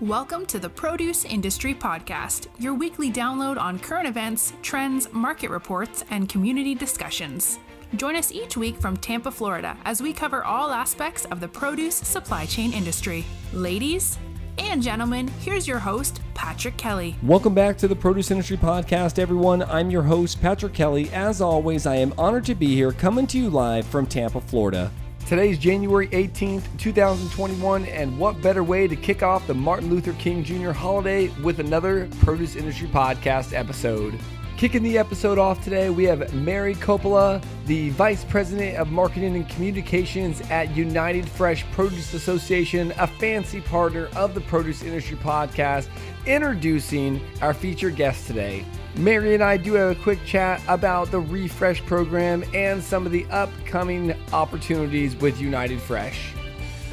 Welcome to the Produce Industry Podcast, your weekly download on current events, trends, market reports, and community discussions. Join us each week from Tampa, Florida, as we cover all aspects of the produce supply chain industry. Ladies and gentlemen, here's your host, Patrick Kelly. Welcome back to the Produce Industry Podcast, everyone. I'm your host, Patrick Kelly. As always, I am honored to be here coming to you live from Tampa, Florida. Today's January 18th, 2021, and what better way to kick off the Martin Luther King Jr. holiday with another Produce Industry Podcast episode. Kicking the episode off today, we have Mary Coppola, the Vice President of Marketing and Communications at United Fresh Produce Association, a fancy partner of the Produce Industry Podcast, introducing our featured guest today. Mary and I do have a quick chat about the Refresh program and some of the upcoming opportunities with United Fresh.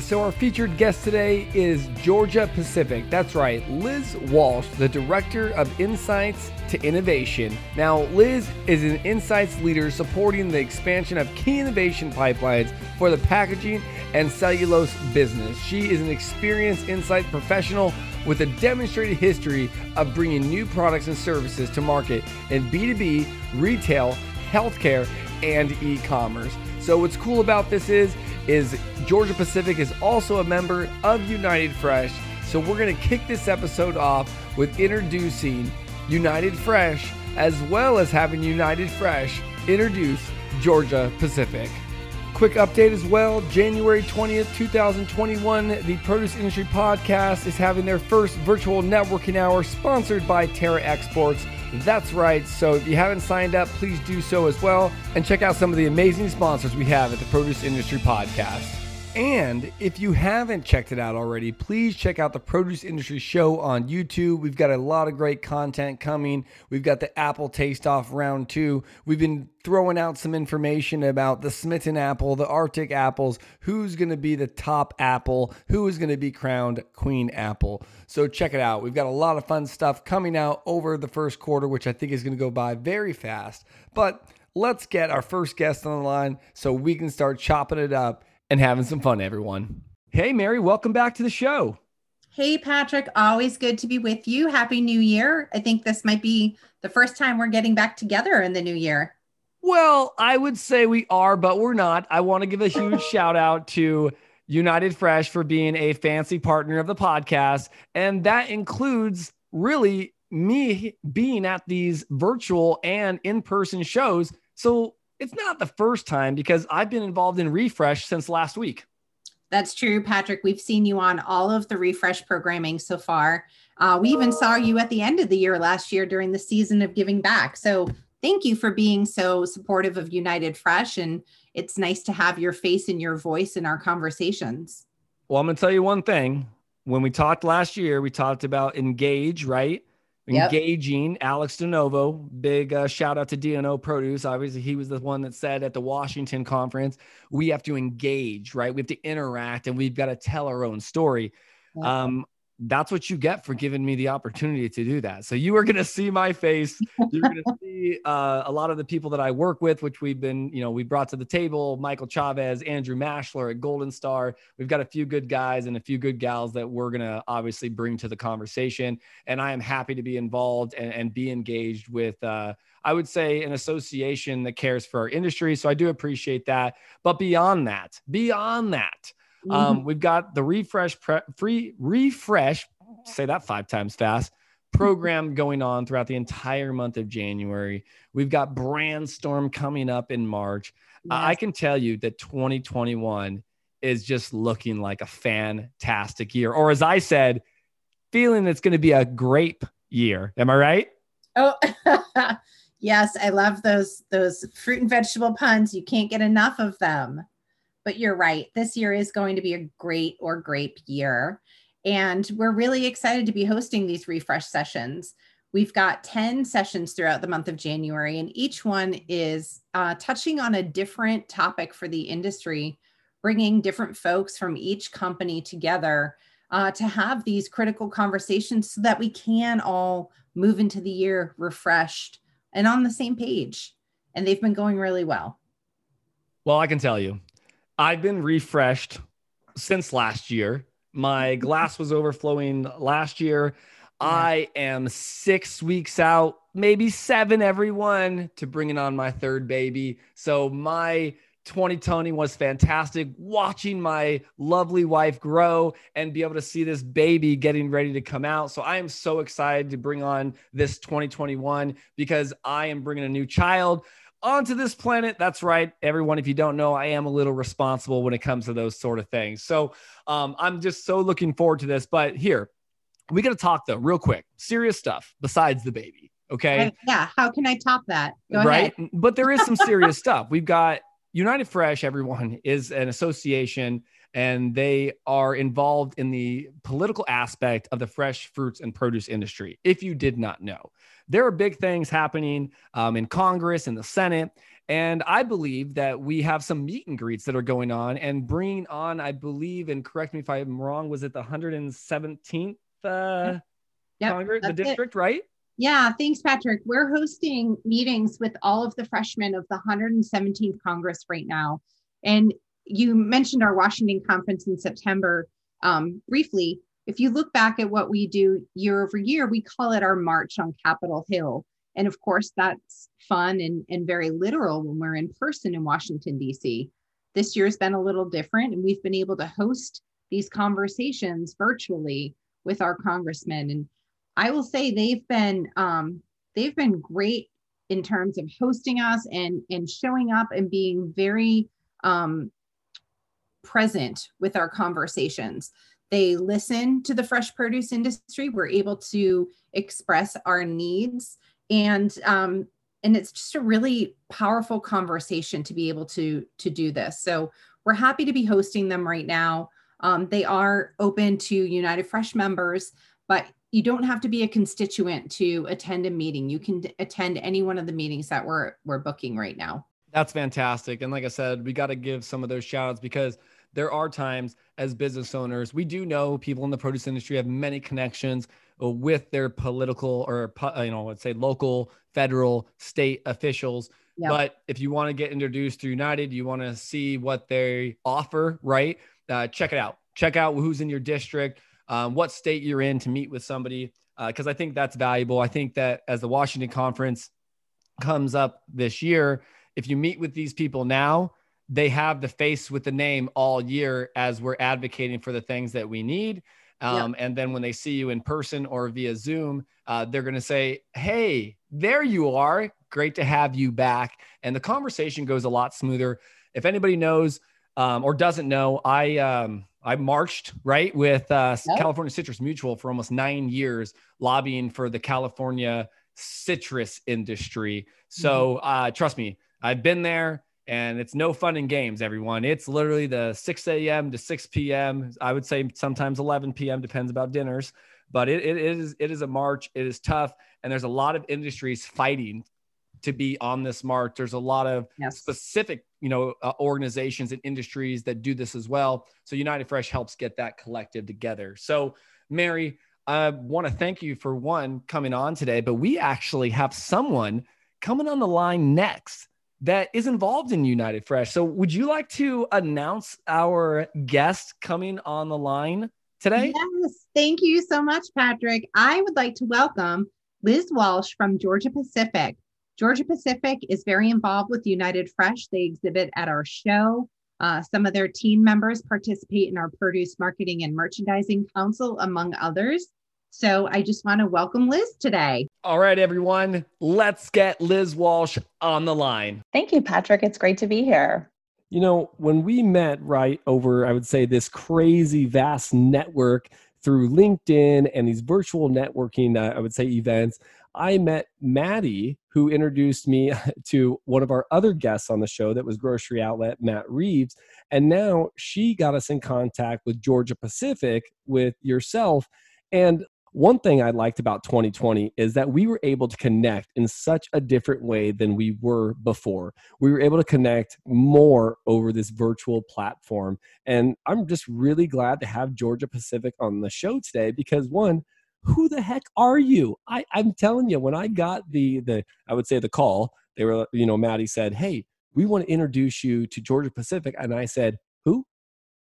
So, our featured guest today is Georgia Pacific. That's right, Liz Walsh, the Director of Insights to Innovation. Now, Liz is an insights leader supporting the expansion of key innovation pipelines for the packaging and cellulose business. She is an experienced insight professional with a demonstrated history of bringing new products and services to market in B2B, retail, healthcare, and e-commerce. So what's cool about this is is Georgia Pacific is also a member of United Fresh. So we're going to kick this episode off with introducing United Fresh as well as having United Fresh introduce Georgia Pacific. Quick update as well January 20th, 2021, the Produce Industry Podcast is having their first virtual networking hour sponsored by Terra Exports. That's right. So if you haven't signed up, please do so as well and check out some of the amazing sponsors we have at the Produce Industry Podcast. And if you haven't checked it out already, please check out the Produce Industry Show on YouTube. We've got a lot of great content coming. We've got the Apple Taste Off round two. We've been throwing out some information about the Smitten apple, the Arctic apples, who's going to be the top apple, who is going to be crowned Queen Apple. So check it out. We've got a lot of fun stuff coming out over the first quarter, which I think is going to go by very fast. But let's get our first guest on the line so we can start chopping it up and having some fun, everyone. Hey, Mary, welcome back to the show. Hey, Patrick, always good to be with you. Happy New Year. I think this might be the first time we're getting back together in the new year. Well, I would say we are, but we're not. I want to give a huge shout out to United Fresh for being a fancy partner of the podcast. And that includes really me being at these virtual and in person shows. So it's not the first time because I've been involved in Refresh since last week. That's true, Patrick. We've seen you on all of the Refresh programming so far. Uh, we even saw you at the end of the year last year during the season of giving back. So thank you for being so supportive of United Fresh. And it's nice to have your face and your voice in our conversations. Well, I'm going to tell you one thing. When we talked last year, we talked about engage, right? Yep. engaging Alex DiNovo. Big uh, shout out to DNO Produce. Obviously, he was the one that said at the Washington conference, we have to engage, right? We have to interact and we've got to tell our own story. Yep. Um, that's what you get for giving me the opportunity to do that. So you are going to see my face. You're going to see uh, a lot of the people that I work with, which we've been, you know, we brought to the table Michael Chavez, Andrew Mashler at Golden Star. We've got a few good guys and a few good gals that we're going to obviously bring to the conversation. And I am happy to be involved and, and be engaged with, uh, I would say, an association that cares for our industry. So I do appreciate that. But beyond that, beyond that, Mm-hmm. Um, we've got the refresh pre- free refresh, say that five times fast program going on throughout the entire month of January. We've got Brandstorm coming up in March. Yes. I can tell you that 2021 is just looking like a fantastic year, or as I said, feeling it's going to be a grape year. Am I right? Oh, yes, I love those those fruit and vegetable puns. You can't get enough of them but you're right. This year is going to be a great or grape year. And we're really excited to be hosting these refresh sessions. We've got 10 sessions throughout the month of January, and each one is uh, touching on a different topic for the industry, bringing different folks from each company together uh, to have these critical conversations so that we can all move into the year refreshed and on the same page. And they've been going really well. Well, I can tell you, I've been refreshed since last year. My glass was overflowing last year. I am six weeks out, maybe seven, everyone, to bringing on my third baby. So my 2020 was fantastic. Watching my lovely wife grow and be able to see this baby getting ready to come out. So I am so excited to bring on this 2021 because I am bringing a new child onto this planet. That's right, everyone. If you don't know, I am a little responsible when it comes to those sort of things. So um, I'm just so looking forward to this. But here, we got to talk though, real quick. Serious stuff besides the baby. Okay. Yeah. How can I top that? Go right. Ahead. But there is some serious stuff. We've got United Fresh, everyone, is an association and they are involved in the political aspect of the fresh fruits and produce industry. If you did not know, there are big things happening um, in Congress and the Senate. And I believe that we have some meet and greets that are going on and bringing on, I believe, and correct me if I'm wrong, was it the 117th uh, yep, Congress, the district, it. right? Yeah, thanks, Patrick. We're hosting meetings with all of the freshmen of the 117th Congress right now. And you mentioned our Washington conference in September um, briefly. If you look back at what we do year over year, we call it our March on Capitol Hill. And of course, that's fun and, and very literal when we're in person in Washington, D.C. This year's been a little different, and we've been able to host these conversations virtually with our congressmen. And I will say they've been um, they've been great in terms of hosting us and and showing up and being very um, present with our conversations. They listen to the fresh produce industry. We're able to express our needs and um, and it's just a really powerful conversation to be able to to do this. So we're happy to be hosting them right now. Um, they are open to United Fresh members, but you don't have to be a constituent to attend a meeting. You can attend any one of the meetings that we're we're booking right now. That's fantastic. And like I said, we got to give some of those shout outs because there are times as business owners, we do know people in the produce industry have many connections uh, with their political or, uh, you know, let's say local, federal, state officials. But if you want to get introduced to United, you want to see what they offer, right? Uh, check it out. Check out who's in your district, um, what state you're in to meet with somebody, because uh, I think that's valuable. I think that as the Washington conference comes up this year, if you meet with these people now, they have the face with the name all year as we're advocating for the things that we need. Um, And then when they see you in person or via Zoom, uh, they're going to say, Hey, there you are. Great to have you back. And the conversation goes a lot smoother. If anybody knows um, or doesn't know, I, um, I marched right with uh, California Citrus Mutual for almost nine years, lobbying for the California citrus industry. So mm-hmm. uh, trust me, I've been there and it's no fun in games, everyone. It's literally the 6 a.m. to 6 p.m. I would say sometimes 11 p.m. depends about dinners, but it, it is it is a march. It is tough, and there's a lot of industries fighting to be on this march. There's a lot of yes. specific, you know, uh, organizations and industries that do this as well. So United Fresh helps get that collective together. So Mary, I want to thank you for one coming on today, but we actually have someone coming on the line next that is involved in United Fresh. So, would you like to announce our guest coming on the line today? Yes, thank you so much, Patrick. I would like to welcome Liz Walsh from Georgia Pacific. Georgia Pacific is very involved with United Fresh. They exhibit at our show. Uh, some of their team members participate in our Produce Marketing and Merchandising Council, among others. So I just want to welcome Liz today. All right, everyone, let's get Liz Walsh on the line. Thank you, Patrick. It's great to be here. You know, when we met right over, I would say, this crazy vast network through LinkedIn and these virtual networking, uh, I would say, events, I met Maddie, who introduced me to one of our other guests on the show that was Grocery Outlet, Matt Reeves. And now she got us in contact with Georgia Pacific, with yourself. And one thing I liked about 2020 is that we were able to connect in such a different way than we were before. We were able to connect more over this virtual platform. And I'm just really glad to have Georgia Pacific on the show today because one, who the heck are you? I, I'm telling you, when I got the the I would say the call, they were, you know, Maddie said, Hey, we want to introduce you to Georgia Pacific. And I said, Who?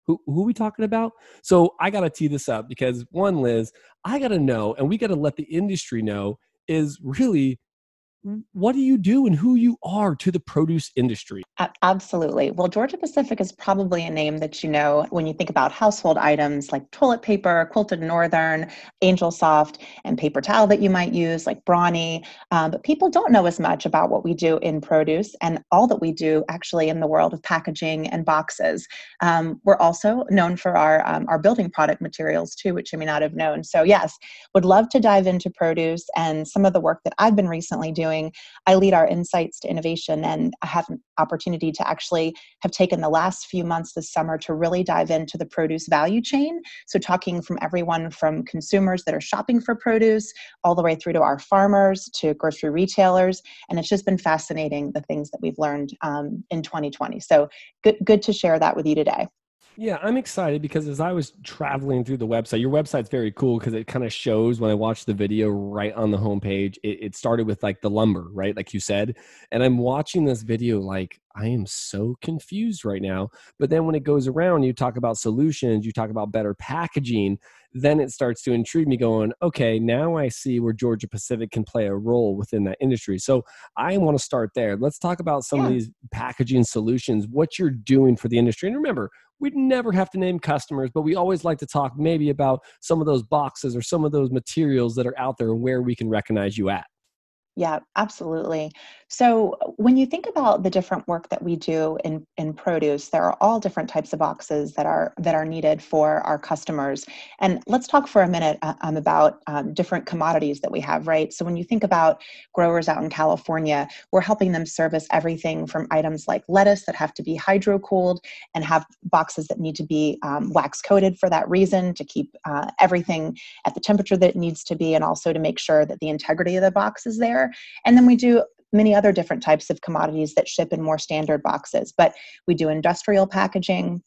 Who, who are we talking about? So I got to tee this up because one, Liz, I got to know, and we got to let the industry know is really what do you do and who you are to the produce industry? Absolutely. Well, Georgia Pacific is probably a name that you know when you think about household items like toilet paper, quilted northern, angel soft, and paper towel that you might use like Brawny. Um, but people don't know as much about what we do in produce and all that we do actually in the world of packaging and boxes. Um, we're also known for our um, our building product materials too, which you may not have known. So yes, would love to dive into produce and some of the work that I've been recently doing I lead our insights to innovation, and I have an opportunity to actually have taken the last few months this summer to really dive into the produce value chain. So, talking from everyone from consumers that are shopping for produce all the way through to our farmers to grocery retailers. And it's just been fascinating the things that we've learned um, in 2020. So, good, good to share that with you today. Yeah, I'm excited because as I was traveling through the website, your website's very cool because it kind of shows when I watched the video right on the homepage. It, it started with like the lumber, right? Like you said. And I'm watching this video like, I am so confused right now. But then when it goes around, you talk about solutions, you talk about better packaging, then it starts to intrigue me going, okay, now I see where Georgia Pacific can play a role within that industry. So I want to start there. Let's talk about some yeah. of these packaging solutions, what you're doing for the industry. And remember, we'd never have to name customers, but we always like to talk maybe about some of those boxes or some of those materials that are out there and where we can recognize you at. Yeah, absolutely. So when you think about the different work that we do in, in produce, there are all different types of boxes that are that are needed for our customers. And let's talk for a minute uh, um, about um, different commodities that we have, right? So when you think about growers out in California, we're helping them service everything from items like lettuce that have to be hydro cooled and have boxes that need to be um, wax coated for that reason to keep uh, everything at the temperature that it needs to be, and also to make sure that the integrity of the box is there. And then we do many other different types of commodities that ship in more standard boxes. But we do industrial packaging.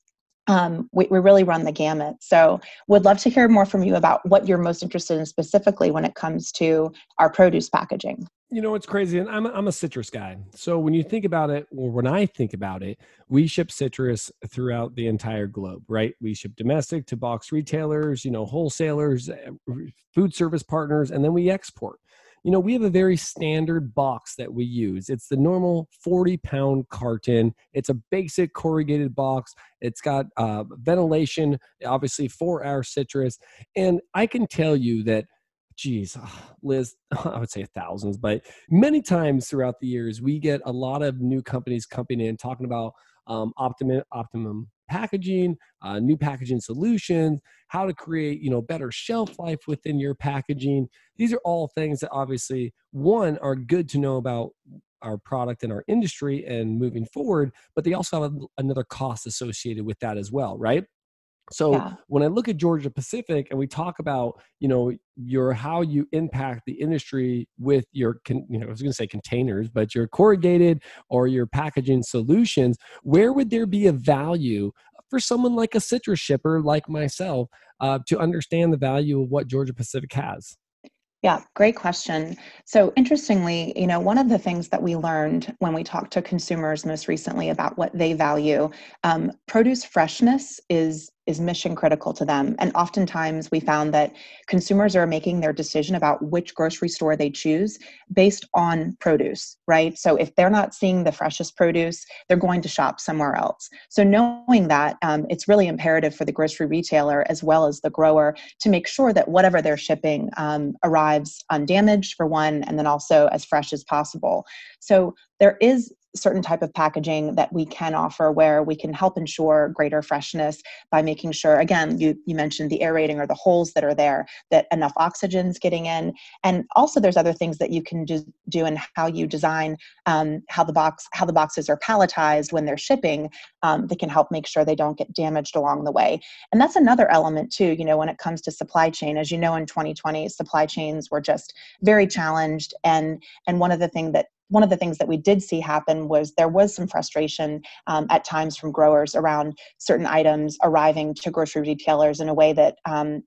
Um, we, we really run the gamut. So, would love to hear more from you about what you're most interested in specifically when it comes to our produce packaging. You know, it's crazy. And I'm, I'm a citrus guy. So, when you think about it, or when I think about it, we ship citrus throughout the entire globe, right? We ship domestic to box retailers, you know, wholesalers, eh, food service partners, and then we export you know, we have a very standard box that we use. It's the normal 40 pound carton. It's a basic corrugated box. It's got uh, ventilation, obviously, for our citrus. And I can tell you that geez, Liz, I would say thousands, but many times throughout the years, we get a lot of new companies coming in talking about um, optimum, optimum packaging, uh, new packaging solutions, how to create you know better shelf life within your packaging. These are all things that obviously one are good to know about our product and our industry and moving forward, but they also have another cost associated with that as well, right? So yeah. when I look at Georgia Pacific and we talk about, you know, your how you impact the industry with your, con, you know, I was going to say containers, but your corrugated or your packaging solutions, where would there be a value for someone like a citrus shipper like myself uh, to understand the value of what Georgia Pacific has? Yeah, great question. So, interestingly, you know, one of the things that we learned when we talked to consumers most recently about what they value, um, produce freshness is is mission critical to them. And oftentimes we found that consumers are making their decision about which grocery store they choose based on produce, right? So if they're not seeing the freshest produce, they're going to shop somewhere else. So knowing that, um, it's really imperative for the grocery retailer as well as the grower to make sure that whatever they're shipping um, arrives undamaged for one, and then also as fresh as possible. So there is certain type of packaging that we can offer where we can help ensure greater freshness by making sure again you, you mentioned the aerating or the holes that are there that enough oxygen's getting in. And also there's other things that you can do, do in how you design um, how the box how the boxes are palletized when they're shipping um, that can help make sure they don't get damaged along the way. And that's another element too you know when it comes to supply chain. As you know in 2020 supply chains were just very challenged. And and one of the things that one of the things that we did see happen was there was some frustration um, at times from growers around certain items arriving to grocery retailers in a way that um,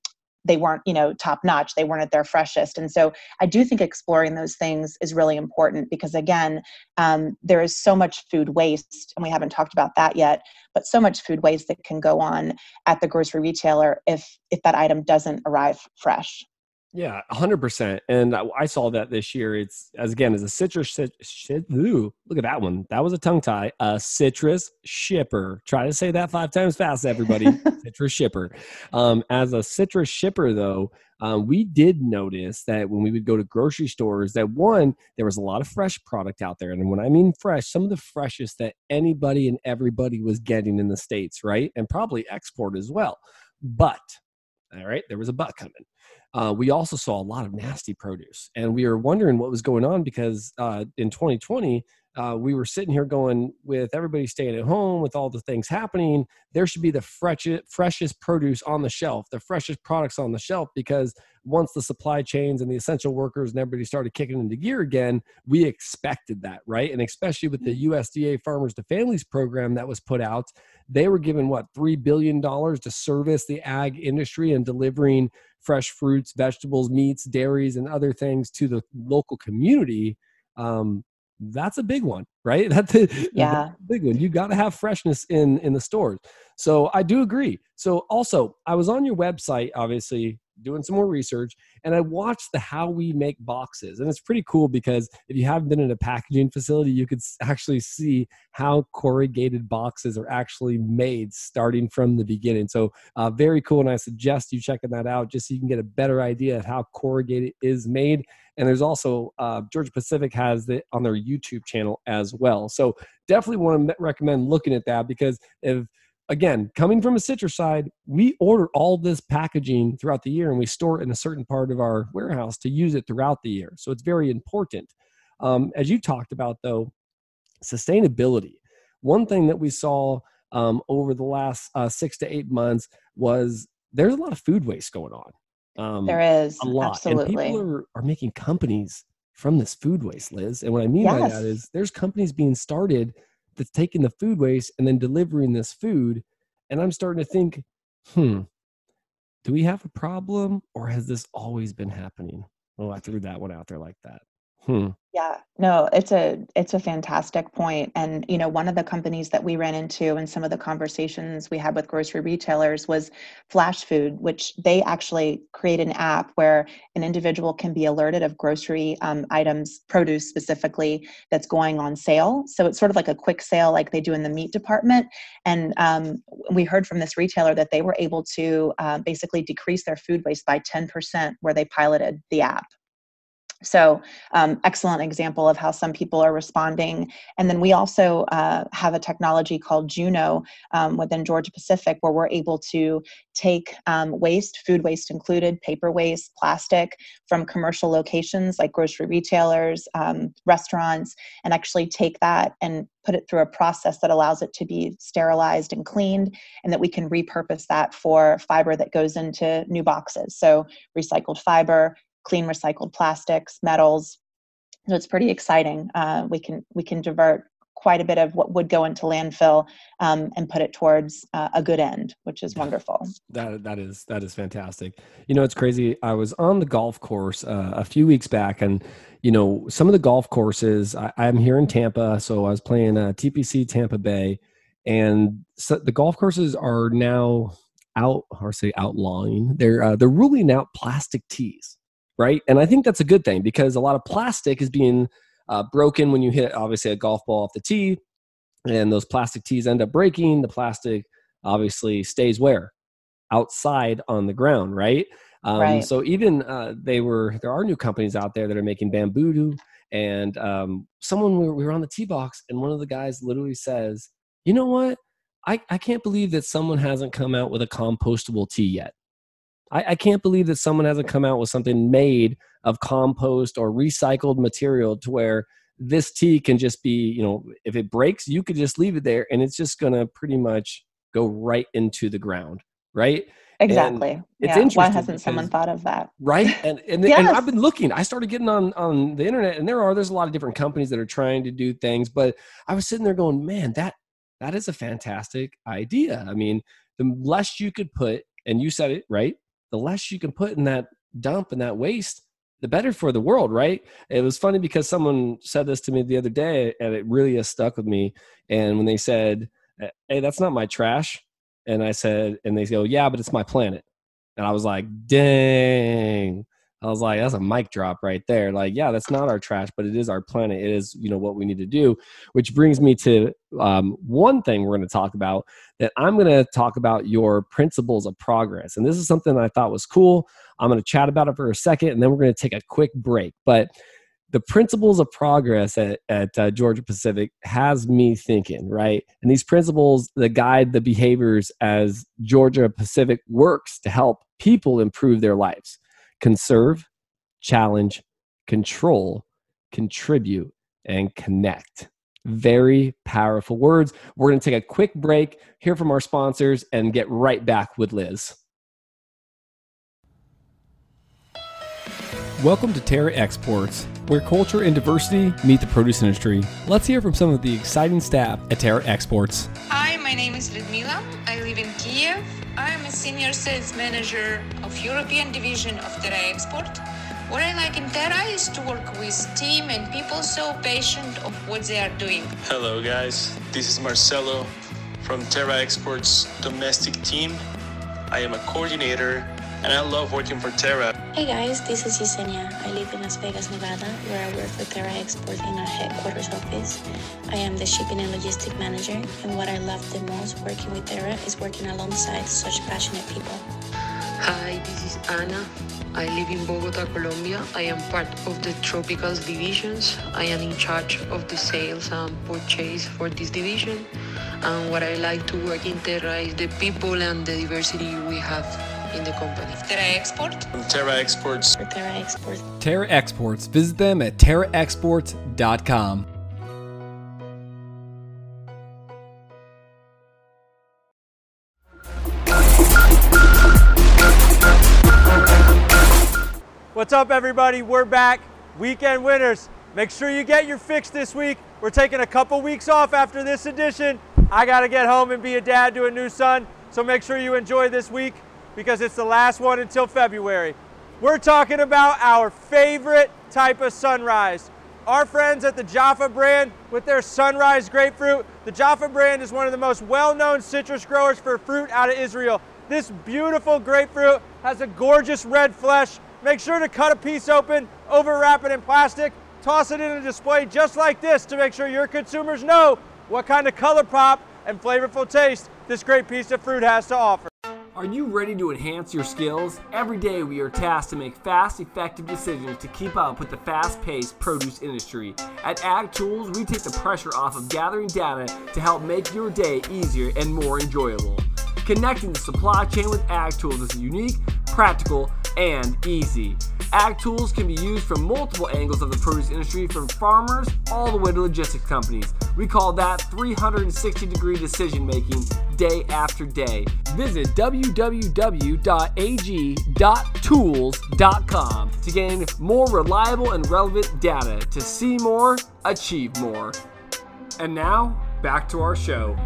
they weren't you know top notch they weren't at their freshest. And so i do think exploring those things is really important because again um, there is so much food waste and we haven't talked about that yet but so much food waste that can go on at the grocery retailer if if that item doesn't arrive fresh yeah, hundred percent. And I, I, saw that this year. It's as again as a citrus. Shit, ooh, look at that one. That was a tongue tie. A citrus shipper. Try to say that five times fast, everybody. citrus shipper. Um, as a citrus shipper, though, um, we did notice that when we would go to grocery stores, that one there was a lot of fresh product out there, and when I mean fresh, some of the freshest that anybody and everybody was getting in the states, right, and probably export as well. But all right, there was a but coming uh, we also saw a lot of nasty produce. And we were wondering what was going on because uh, in 2020, uh, we were sitting here going, with everybody staying at home, with all the things happening, there should be the freshest, freshest produce on the shelf, the freshest products on the shelf, because once the supply chains and the essential workers and everybody started kicking into gear again, we expected that, right? And especially with the mm-hmm. USDA Farmers to Families program that was put out, they were given what, $3 billion to service the ag industry and delivering fresh fruits, vegetables, meats, dairies, and other things to the local community. Um, that's a big one, right? That's a, yeah. That's a big one. You got to have freshness in in the stores. So I do agree. So also, I was on your website, obviously doing some more research, and I watched the how we make boxes, and it's pretty cool because if you haven't been in a packaging facility, you could actually see how corrugated boxes are actually made starting from the beginning. So uh, very cool, and I suggest you checking that out just so you can get a better idea of how corrugated is made. And there's also uh, Georgia Pacific has it on their YouTube channel as well. So definitely want to recommend looking at that because if again, coming from a citrus side, we order all this packaging throughout the year and we store it in a certain part of our warehouse to use it throughout the year. So it's very important. Um, as you talked about, though, sustainability. One thing that we saw um, over the last uh, six to eight months was there's a lot of food waste going on. Um, there is a lot, absolutely. and people are, are making companies from this food waste, Liz. And what I mean yes. by that is there's companies being started that's taking the food waste and then delivering this food. And I'm starting to think, hmm, do we have a problem or has this always been happening? Oh, I threw that one out there like that. Hmm. Yeah, no, it's a it's a fantastic point. And you know, one of the companies that we ran into and some of the conversations we had with grocery retailers was Flashfood, which they actually create an app where an individual can be alerted of grocery um, items, produce specifically, that's going on sale. So it's sort of like a quick sale, like they do in the meat department. And um, we heard from this retailer that they were able to uh, basically decrease their food waste by 10% where they piloted the app. So, um, excellent example of how some people are responding. And then we also uh, have a technology called Juno um, within Georgia Pacific where we're able to take um, waste, food waste included, paper waste, plastic from commercial locations like grocery retailers, um, restaurants, and actually take that and put it through a process that allows it to be sterilized and cleaned, and that we can repurpose that for fiber that goes into new boxes. So, recycled fiber, clean recycled plastics, metals. So it's pretty exciting. Uh, we can we can divert quite a bit of what would go into landfill um, and put it towards uh, a good end, which is wonderful. That that is that is fantastic. You know, it's crazy. I was on the golf course uh, a few weeks back, and you know, some of the golf courses. I, am here in Tampa, so I was playing uh, TPC Tampa Bay, and so the golf courses are now out, or say outlawing. They're uh, they're ruling out plastic tees right? And I think that's a good thing because a lot of plastic is being uh, broken when you hit obviously a golf ball off the tee, and those plastic tees end up breaking. The plastic obviously stays where outside on the ground, right? Um, right. So even uh, they were there are new companies out there that are making bamboo. And um, someone we were, we were on the tee box, and one of the guys literally says, "You know what? I, I can't believe that someone hasn't come out with a compostable tee yet." I, I can't believe that someone hasn't come out with something made of compost or recycled material to where this tea can just be, you know, if it breaks, you could just leave it there and it's just going to pretty much go right into the ground, right? Exactly. And it's yeah. interesting. Why hasn't because, someone thought of that? Right. And and, yes. and I've been looking. I started getting on on the internet, and there are there's a lot of different companies that are trying to do things. But I was sitting there going, man, that that is a fantastic idea. I mean, the less you could put, and you said it right, the less you can put in that dump and that waste, the better for the world, right? It was funny because someone said this to me the other day and it really has stuck with me. And when they said, eh, Hey, that's not my trash. And I said, and they go, Yeah, but it's my planet. And I was like, Dang. I was like, that's a mic drop right there. Like, yeah, that's not our trash, but it is our planet. It is, you know, what we need to do. Which brings me to um, one thing we're going to talk about that I'm going to talk about your principles of progress. And this is something I thought was cool. I'm going to chat about it for a second, and then we're going to take a quick break. But the principles of progress at, at uh, Georgia Pacific has me thinking, right? And these principles that guide the behaviors as Georgia Pacific works to help people improve their lives conserve, challenge, control, contribute, and connect. Very powerful words. We're going to take a quick break, hear from our sponsors, and get right back with Liz. Welcome to Terra Exports, where culture and diversity meet the produce industry. Let's hear from some of the exciting staff at Terra Exports. Hi, my name is Ludmila. I live in Kiev. I am a senior sales manager of European division of Terra Export. What I like in Terra is to work with team and people so patient of what they are doing. Hello guys, this is Marcelo from Terra Export's domestic team. I am a coordinator and I love working for Terra. Hey guys, this is Yesenia. I live in Las Vegas, Nevada, where I work for Terra Export in our headquarters office. I am the shipping and logistic manager, and what I love the most working with Terra is working alongside such passionate people. Hi, this is Ana. I live in Bogota, Colombia. I am part of the Tropicals divisions. I am in charge of the sales and purchase for this division. And what I like to work in Terra is the people and the diversity we have in the company. Terra Export. Terra Exports. Terra Export. Terra Exports. Visit them at terraexports.com. What's up, everybody? We're back. Weekend winners. Make sure you get your fix this week. We're taking a couple weeks off after this edition. I got to get home and be a dad to a new son. So make sure you enjoy this week because it's the last one until February. We're talking about our favorite type of sunrise. Our friends at the Jaffa brand with their Sunrise Grapefruit. The Jaffa brand is one of the most well-known citrus growers for fruit out of Israel. This beautiful grapefruit has a gorgeous red flesh. Make sure to cut a piece open, overwrap it in plastic, toss it in a display just like this to make sure your consumers know what kind of color pop and flavorful taste this great piece of fruit has to offer. Are you ready to enhance your skills? Every day we are tasked to make fast, effective decisions to keep up with the fast paced produce industry. At Ag Tools, we take the pressure off of gathering data to help make your day easier and more enjoyable. Connecting the supply chain with Ag Tools is unique, practical, and easy. Ag Tools can be used from multiple angles of the produce industry, from farmers all the way to logistics companies. We call that 360 degree decision making day after day. Visit www.ag.tools.com to gain more reliable and relevant data to see more, achieve more. And now, back to our show.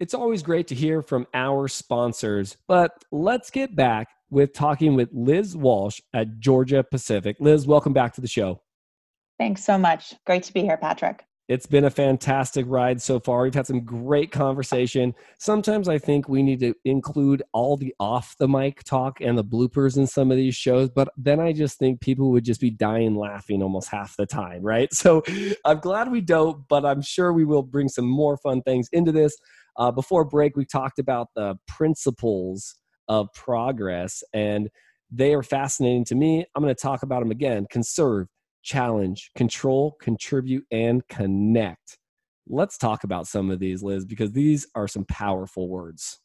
It's always great to hear from our sponsors, but let's get back with talking with Liz Walsh at Georgia Pacific. Liz, welcome back to the show. Thanks so much. Great to be here, Patrick. It's been a fantastic ride so far. We've had some great conversation. Sometimes I think we need to include all the off the mic talk and the bloopers in some of these shows, but then I just think people would just be dying laughing almost half the time, right? So I'm glad we don't, but I'm sure we will bring some more fun things into this. Uh, before break, we talked about the principles of progress, and they are fascinating to me. I'm going to talk about them again conserve, challenge, control, contribute, and connect. Let's talk about some of these, Liz, because these are some powerful words.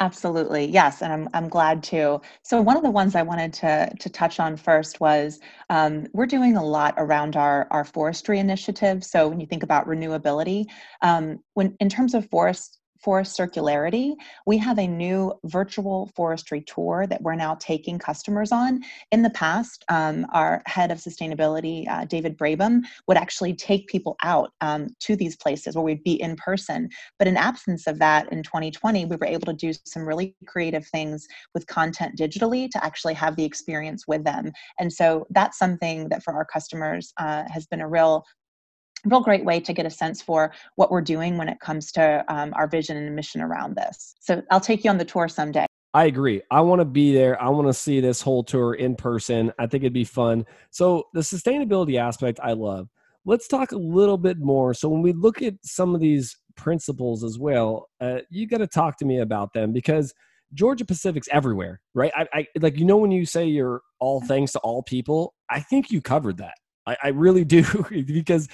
Absolutely. Yes. And I'm, I'm glad to. So, one of the ones I wanted to, to touch on first was um, we're doing a lot around our, our forestry initiative. So, when you think about renewability, um, when in terms of forest forest circularity, we have a new virtual forestry tour that we're now taking customers on. In the past, um, our head of sustainability, uh, David Brabham, would actually take people out um, to these places where we'd be in person. But in absence of that, in 2020, we were able to do some really creative things with content digitally to actually have the experience with them. And so that's something that for our customers uh, has been a real real great way to get a sense for what we're doing when it comes to um, our vision and mission around this. So I'll take you on the tour someday. I agree. I want to be there. I want to see this whole tour in person. I think it'd be fun. So the sustainability aspect, I love. Let's talk a little bit more. So when we look at some of these principles as well, uh, you got to talk to me about them because Georgia Pacific's everywhere, right? I, I like you know when you say you're all things to all people. I think you covered that. I, I really do because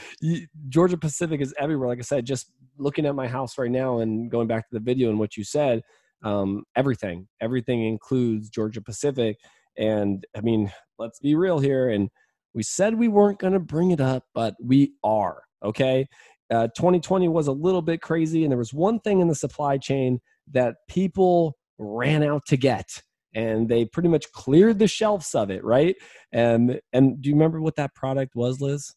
Georgia Pacific is everywhere. Like I said, just looking at my house right now and going back to the video and what you said, um, everything, everything includes Georgia Pacific. And I mean, let's be real here. And we said we weren't going to bring it up, but we are. Okay. Uh, 2020 was a little bit crazy, and there was one thing in the supply chain that people ran out to get and they pretty much cleared the shelves of it, right? And and do you remember what that product was, Liz?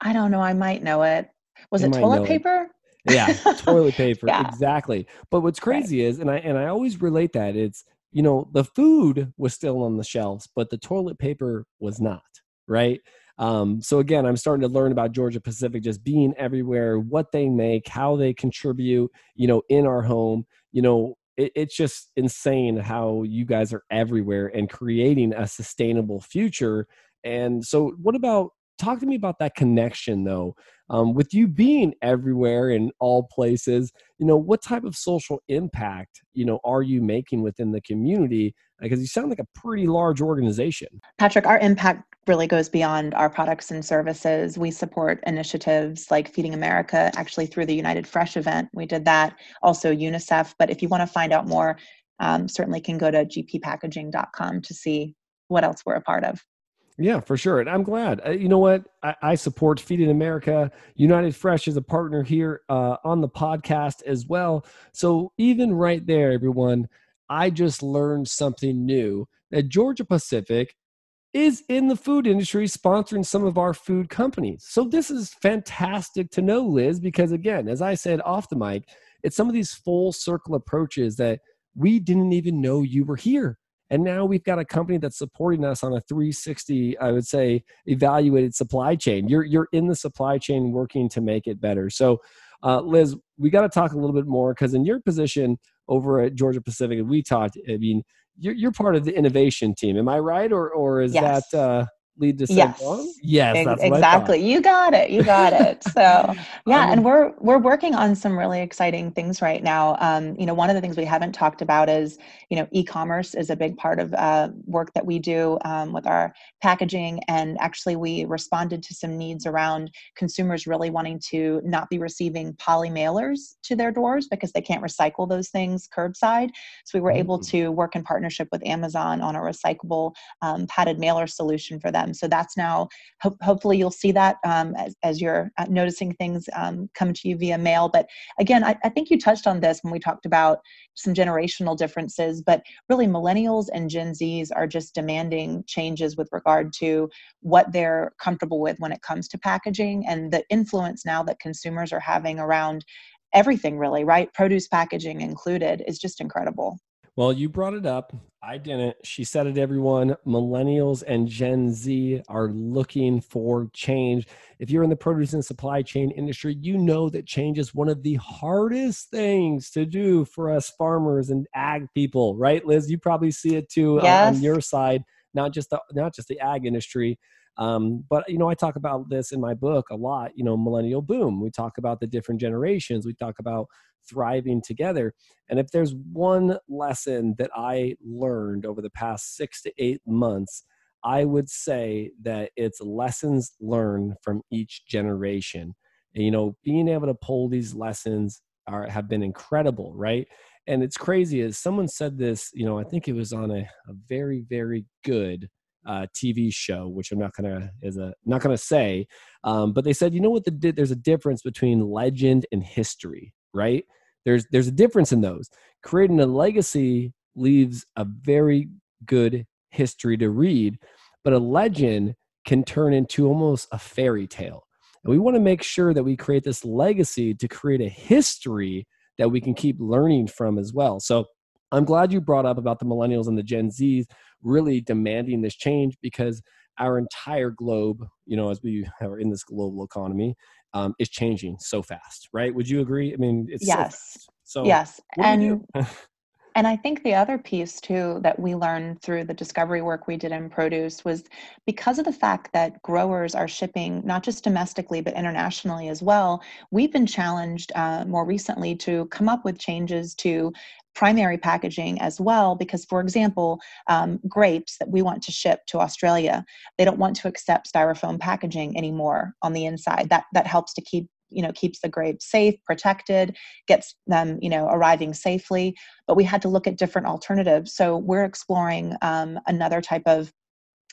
I don't know. I might know it. Was you it toilet paper? It. Yeah, toilet paper. yeah. Exactly. But what's crazy right. is, and I and I always relate that it's you know the food was still on the shelves, but the toilet paper was not, right? Um, so again, I'm starting to learn about Georgia Pacific just being everywhere, what they make, how they contribute, you know, in our home. You know, it, it's just insane how you guys are everywhere and creating a sustainable future. And so, what about talk to me about that connection though? Um, with you being everywhere in all places, you know, what type of social impact, you know, are you making within the community? Because you sound like a pretty large organization. Patrick, our impact really goes beyond our products and services. We support initiatives like Feeding America, actually through the United Fresh event. We did that, also UNICEF. But if you want to find out more, um, certainly can go to gppackaging.com to see what else we're a part of. Yeah, for sure. And I'm glad. Uh, you know what? I, I, support Feeding America. United Fresh is a partner here uh, on the podcast as well. So even right there, everyone, I just learned something new that Georgia Pacific is in the food industry sponsoring some of our food companies. So this is fantastic to know, Liz, because again, as I said off the mic, it's some of these full circle approaches that we didn't even know you were here. And now we've got a company that's supporting us on a 360, I would say, evaluated supply chain. You're you're in the supply chain working to make it better. So, uh, Liz, we got to talk a little bit more because in your position over at Georgia Pacific, we talked. I mean, you're, you're part of the innovation team. Am I right, or or is yes. that uh, lead to yes. Yes, exactly. You got it. You got it. So yeah, and we're we're working on some really exciting things right now. Um, you know, one of the things we haven't talked about is you know e-commerce is a big part of uh, work that we do um, with our packaging, and actually we responded to some needs around consumers really wanting to not be receiving poly mailers to their doors because they can't recycle those things curbside. So we were mm-hmm. able mm. to work in partnership with Amazon on a recyclable um, padded mailer solution for them So that's now, ho- hopefully, you'll see that um, as, as, you're uh, noticing things um, come to you via mail. But again, I, I think you touched on this when we talked about some generational differences, but really, millennials and Gen Zs are just demanding changes with regard to what they're comfortable with when it comes to packaging and the influence now that consumers are having around everything really right? Produce packaging included is just incredible well, you brought it up. I didn't. She said it, everyone. Millennials and Gen Z are looking for change. If you're in the produce and supply chain industry, you know that change is one of the hardest things to do for us farmers and ag people, right, Liz? You probably see it too uh, yes. on your side, not just the not just the ag industry. Um, but you know, I talk about this in my book a lot. You know, millennial boom. We talk about the different generations. We talk about thriving together. And if there's one lesson that I learned over the past six to eight months, I would say that it's lessons learned from each generation. And, you know, being able to pull these lessons are have been incredible, right? And it's crazy as someone said this, you know, I think it was on a, a very, very good uh, TV show, which I'm not gonna is a not gonna say, um, but they said, you know what? The, there's a difference between legend and history, right? there's there's a difference in those. Creating a legacy leaves a very good history to read, but a legend can turn into almost a fairy tale. And we want to make sure that we create this legacy to create a history that we can keep learning from as well. So I'm glad you brought up about the millennials and the Gen Zs really demanding this change because our entire globe, you know, as we are in this global economy, um, is changing so fast, right? Would you agree? I mean, it's yes. So, so yes, and And I think the other piece too that we learned through the discovery work we did in produce was because of the fact that growers are shipping not just domestically but internationally as well, we've been challenged uh, more recently to come up with changes to primary packaging as well because for example um, grapes that we want to ship to australia they don't want to accept styrofoam packaging anymore on the inside. That that helps to keep you know keeps the grapes safe protected gets them you know arriving safely. But we had to look at different alternatives. So we're exploring um, another type of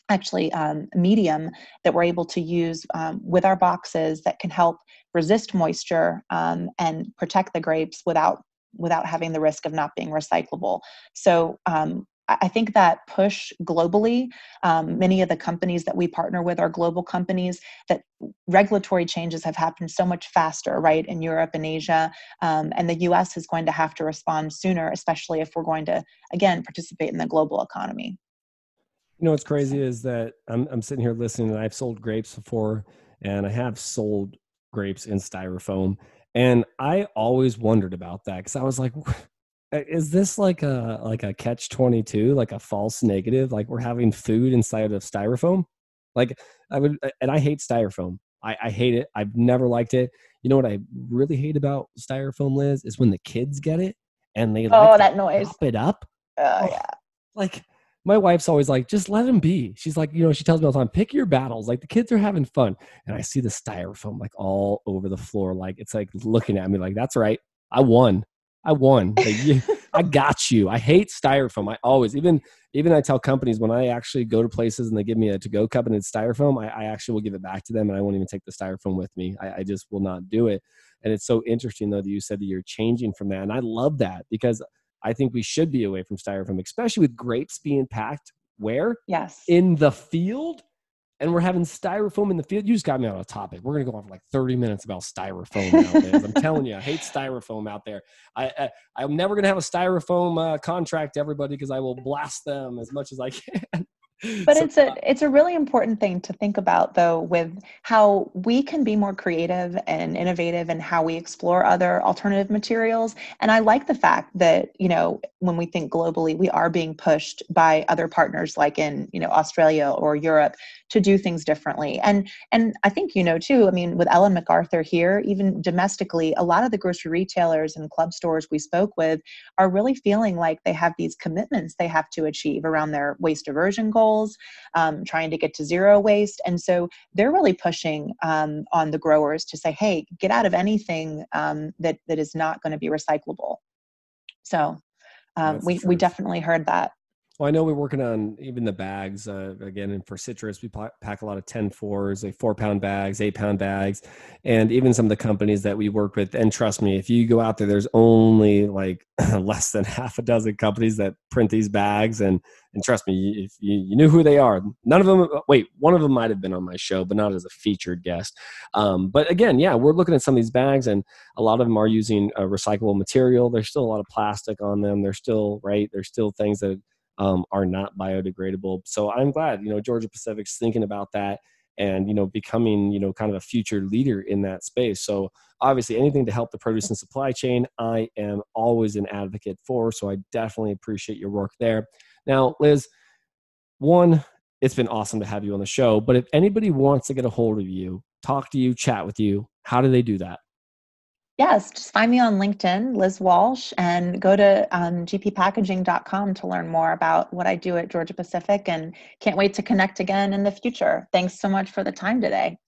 actually um, medium that we're able to use um, with our boxes that can help resist moisture um, and protect the grapes without without having the risk of not being recyclable so um, I think that push globally, um, many of the companies that we partner with are global companies, that regulatory changes have happened so much faster, right, in Europe and Asia. Um, and the US is going to have to respond sooner, especially if we're going to, again, participate in the global economy. You know what's crazy is that I'm, I'm sitting here listening and I've sold grapes before and I have sold grapes in styrofoam. And I always wondered about that because I was like, uh, is this like a like a catch 22 like a false negative like we're having food inside of styrofoam? Like i would and i hate styrofoam. I, I hate it. I've never liked it. You know what i really hate about styrofoam liz is when the kids get it and they oh like that noise. pop it up? Oh yeah. Like my wife's always like, just let them be. She's like, you know, she tells me all the time, pick your battles. Like the kids are having fun. And I see the styrofoam like all over the floor. Like it's like looking at me like, that's right. I won. I won. Like, you, I got you. I hate styrofoam. I always even even I tell companies when I actually go to places and they give me a to go cup and it's styrofoam, I, I, actually will give it back to them and I won't even take the styrofoam with me. I, I just will not do it. And it's so interesting though that you said that you're changing from that, and I love that because I think we should be away from styrofoam, especially with grapes being packed where yes in the field and we're having styrofoam in the field. You just got me on a topic. We're gonna go on for like 30 minutes about styrofoam nowadays. I'm telling you, I hate styrofoam out there. I, I am never gonna have a styrofoam uh, contract, everybody, because I will blast them as much as I can but so, it's a it's a really important thing to think about though with how we can be more creative and innovative and in how we explore other alternative materials. And i like the fact that you know when we think globally we are being pushed by other partners like in you know australia or europe to do things differently and and i think you know too i mean with ellen macarthur here even domestically a lot of the grocery retailers and club stores we spoke with are really feeling like they have these commitments they have to achieve around their waste diversion goals um, trying to get to zero waste. And so they're really pushing um, on the growers to say, hey, get out of anything um, that, that is not going to be recyclable. So um, we, we definitely heard that. Well, I know we're working on even the bags uh, again, and for citrus, we pack a lot of 10 fours, like four pound bags, eight pound bags, and even some of the companies that we work with. And trust me, if you go out there, there's only like less than half a dozen companies that print these bags. And and trust me, if you, you knew who they are, none of them. Wait, one of them might have been on my show, but not as a featured guest. Um, but again, yeah, we're looking at some of these bags, and a lot of them are using a recyclable material. There's still a lot of plastic on them. There's still right. There's still things that um, are not biodegradable. So I'm glad, you know, Georgia Pacific's thinking about that and, you know, becoming, you know, kind of a future leader in that space. So obviously anything to help the produce and supply chain, I am always an advocate for. So I definitely appreciate your work there. Now, Liz, one, it's been awesome to have you on the show, but if anybody wants to get a hold of you, talk to you, chat with you, how do they do that? Yes, just find me on LinkedIn, Liz Walsh, and go to um, gppackaging.com to learn more about what I do at Georgia Pacific. And can't wait to connect again in the future. Thanks so much for the time today.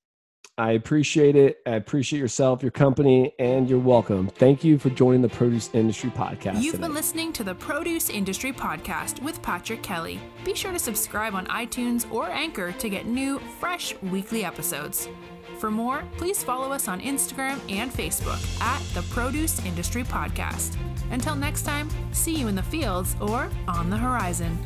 I appreciate it. I appreciate yourself, your company, and you're welcome. Thank you for joining the Produce Industry Podcast. You've today. been listening to the Produce Industry Podcast with Patrick Kelly. Be sure to subscribe on iTunes or Anchor to get new, fresh weekly episodes. For more, please follow us on Instagram and Facebook at the Produce Industry Podcast. Until next time, see you in the fields or on the horizon.